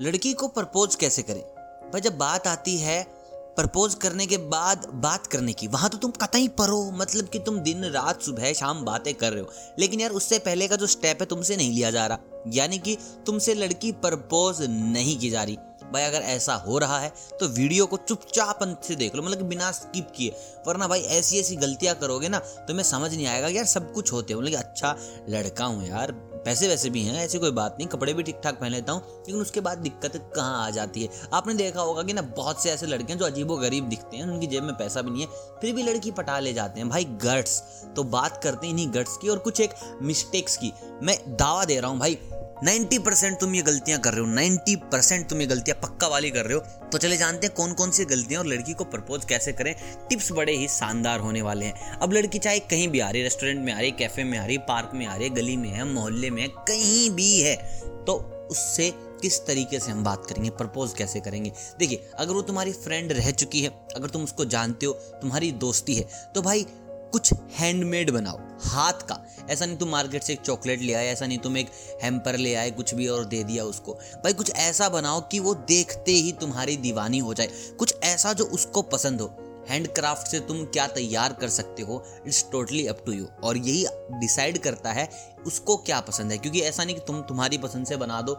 लड़की को प्रपोज कैसे करें? भाई, जब बात आती है प्रपोज करने के बाद बात करने की, वहाँ तो तुम कतई पढ़ो मतलब कि तुम दिन, रात, सुबह, शाम बातें कर रहे हो। लेकिन यार, उससे पहले का जो स्टेप है, तुमसे नहीं लिया जा रहा। यानी कि तुमसे लड़की प्रपोज नहीं की जा रही। भाई, अगर ऐसा हो रहा है तो वीडियो को चुपचाप अंत से देख लो मतलब बिना स्किप किए। वरना भाई ऐसी ऐसी गलतियाँ करोगे ना तो मैं समझ नहीं आएगा यार, सब कुछ होते हो मतलब अच्छा लड़का हूँ यार पैसे वैसे भी हैं, ऐसी कोई बात नहीं, कपड़े भी ठीक ठाक पहन लेता हूँ, लेकिन उसके बाद दिक्कत कहाँ आ जाती है? आपने देखा होगा कि ना, बहुत से ऐसे लड़के हैं जो अजीबो गरीब दिखते हैं, उनकी जेब में पैसा भी नहीं है, फिर भी लड़की पटा ले जाते हैं। भाई, गट्स तो बात करते हैं इन्हीं गट्स की और कुछ एक मिस्टेक्स की। मैं दावा दे रहा हूँ, भाई 90 परसेंट तुम ये गलतियाँ कर रहे हो 90 परसेंट तुम ये गलतियाँ पक्का वाली कर रहे हो तो चले जानते हैं कौन कौन सी गलतियाँ और लड़की को प्रपोज कैसे करें। टिप्स बड़े ही शानदार होने वाले हैं। अब लड़की चाहे कहीं भी आ रही रेस्टोरेंट में आ रही कैफ़े में आ रही पार्क में आ रही गली में है, मोहल्ले में है, कहीं भी है तो उससे किस तरीके से हम बात करेंगे, प्रपोज कैसे करेंगे? देखिए, अगर वो तुम्हारी फ्रेंड रह चुकी है, अगर तुम उसको जानते हो, तुम्हारी दोस्ती है तो भाई कुछ हैंडमेड बनाओ, हाथ का। ऐसा नहीं तुम मार्केट से एक चॉकलेट ले आए, ऐसा नहीं तुम एक हेम्पर ले आए, कुछ भी और दे दिया उसको। भाई कुछ ऐसा बनाओ कि वो देखते ही तुम्हारी दीवानी हो जाए। कुछ ऐसा जो उसको पसंद हो। हैंडक्राफ्ट से तुम क्या तैयार कर सकते हो it's totally up to you और यही डिसाइड करता है, उसको क्या पसंद है। क्योंकि ऐसा नहीं कि तुम तुम्हारी पसंद से बना दो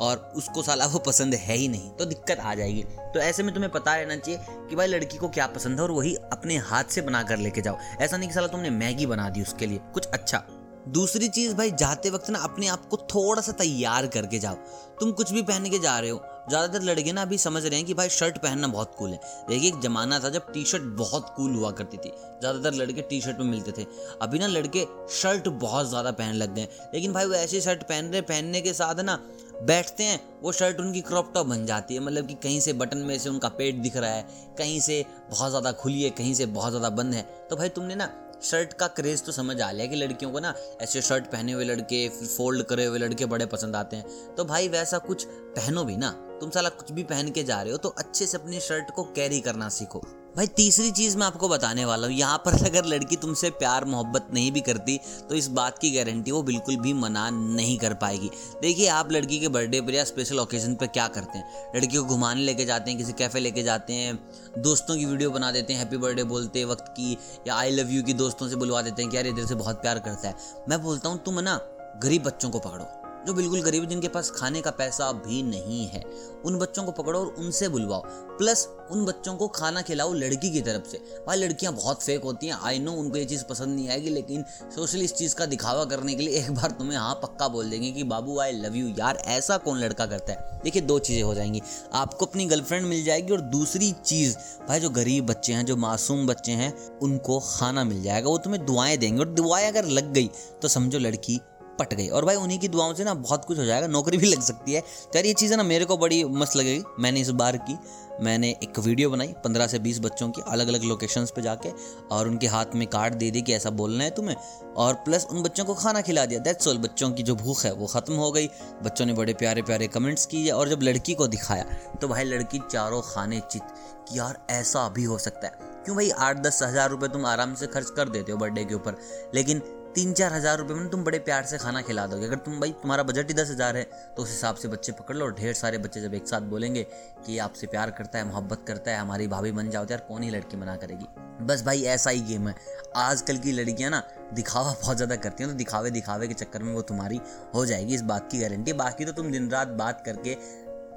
और उसको साला वो पसंद है ही नहीं तो दिक्कत आ जाएगी। तो ऐसे में तुम्हें पता रहना चाहिए कि भाई लड़की को क्या पसंद है और वही अपने हाथ से बना कर लेके जाओ। ऐसा नहीं कि साला तुमने मैगी बना दी उसके लिए, कुछ अच्छा। दूसरी चीज़ भाई, जाते वक्त ना अपने आप को थोड़ा सा तैयार करके जाओ। तुम कुछ भी पहन के जा रहे हो, ज़्यादातर लड़के ना अभी समझ रहे हैं कि भाई शर्ट पहनना बहुत कूल है। देखिए, एक ज़माना था जब टी शर्ट बहुत कूल हुआ करती थी, ज़्यादातर लड़के टी शर्ट में मिलते थे। अभी ना लड़के शर्ट बहुत ज़्यादा पहन लग गए लेकिन भाई वो ऐसी शर्ट पहन रहे पहनने के साथ ना बैठते हैं, वो शर्ट उनकी क्रॉप टॉप बन जाती है। मतलब कि कहीं से बटन में से उनका पेट दिख रहा है, कहीं से बहुत ज़्यादा खुली है, कहीं से बहुत ज़्यादा बंद है। तो भाई तुमने ना शर्ट का क्रेज़ तो समझ आ लिया कि लड़कियों को ना ऐसे शर्ट पहने हुए लड़के, फोल्ड करे हुए लड़के बड़े पसंद आते हैं। तो भाई वैसा कुछ पहनो भी ना, तुम साला कुछ भी पहन के जा रहे हो तो अच्छे से अपनी शर्ट को कैरी करना सीखो। भाई, तीसरी चीज़ मैं आपको बताने वाला हूँ। यहाँ पर अगर लड़की तुमसे प्यार, मोहब्बत नहीं भी करती तो इस बात की गारंटी वो बिल्कुल भी मना नहीं कर पाएगी। देखिए, आप लड़की के बर्थडे पर या स्पेशल ओकेजन पर क्या करते हैं? लड़की को घुमाने लेके जाते हैं, किसी कैफ़े लेके जाते हैं, दोस्तों की वीडियो बना देते हैं हैप्पी बर्थडे बोलते, वक्त की, या आई लव यू की दोस्तों से बुलवा देते हैं कि यार इधर से बहुत प्यार करता है। मैं बोलता हूँ, तुम ना, गरीब बच्चों को पकड़ो। जो बिल्कुल गरीब जिनके पास खाने का पैसा भी नहीं है, उन बच्चों को पकड़ो और उनसे बुलवाओ। प्लस उन बच्चों को खाना खिलाओ लड़की की तरफ़ से। भाई, लड़कियाँ बहुत फेक होती हैं। आई नो उनको ये चीज़ पसंद नहीं आएगी, लेकिन सोशल इस चीज़ का दिखावा करने के लिए एक बार तुम्हें हाँ पक्का बोल देंगे कि, बाबू आई लव यू यार, ऐसा कौन लड़का करता है? देखिए, दो चीज़ें हो जाएँगी। आपको अपनी गर्लफ्रेंड मिल जाएगी और दूसरी चीज़, भाई, जो गरीब बच्चे हैं, जो मासूम बच्चे हैं, उनको खाना मिल जाएगा। वो तुम्हें दुआएँ देंगे और दुआएँ अगर लग गई तो समझो लड़की पट गई। और भाई उन्हीं की दुआओं से ना बहुत कुछ हो जाएगा, नौकरी भी लग सकती है। तो यार ये चीज़ें ना मेरे को बड़ी मस्त लगेगी। मैंने इस बार की, मैंने एक वीडियो बनाई पंद्रह से बीस बच्चों की अलग अलग लोकेशंस पे जाके, और उनके हाथ में कार्ड दे दी कि ऐसा बोलना है तुम्हें। और प्लस उन बच्चों को खाना खिला दिया। दैट्स ऑल बच्चों की जो भूख है वो ख़त्म हो गई। बच्चों ने बड़े प्यारे प्यारे कमेंट्स किए और जब लड़की को दिखाया तो भाई लड़की चारों खाने चित कि यार ऐसा भी हो सकता है। क्यों भाई आठ दस हज़ार रुपये तुम आराम से खर्च कर देते हो बर्थडे के ऊपर? लेकिन तीन चार हज़ार रुपये में तुम बड़े प्यार से खाना खिला दोगे। अगर तुम भाई तुम्हारा बजट ही दस हज़ार है तो उस हिसाब से बच्चे पकड़ लो और ढेर सारे बच्चे जब एक साथ बोलेंगे कि आपसे प्यार करता है, मोहब्बत करता है, हमारी भाभी बन जाओ तो यार कौन ही लड़की मना करेगी? बस भाई ऐसा ही गेम है। आजकल की लड़कियाँ ना दिखावा बहुत ज़्यादा करती हैं तो दिखावे दिखावे के चक्कर में वो तुम्हारी हो जाएगी, इस बात की गारंटी बाकी तो तुम दिन रात बात करके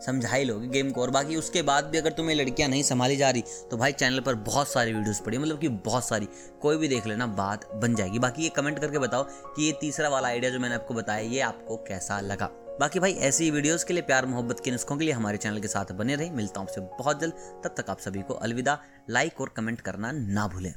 समझा ही लोगे गेम को। और बाकी उसके बाद भी अगर तुम्हें लड़कियाँ नहीं संभाली जा रही तो भाई चैनल पर बहुत सारी वीडियोस पड़ी मतलब कि बहुत सारी। कोई भी देख लेना, बात बन जाएगी। बाकी ये कमेंट करके बताओ कि ये तीसरा वाला आइडिया जो मैंने आपको बताया, ये आपको कैसा लगा? बाकी भाई, ऐसी वीडियोस के लिए प्यार, मोहब्बत के नुस्खों के लिए हमारे चैनल के साथ बने रहे। मिलता हूँ आपसे बहुत जल्द। तब तक आप सभी को अलविदा। लाइक और कमेंट करना ना भूलें।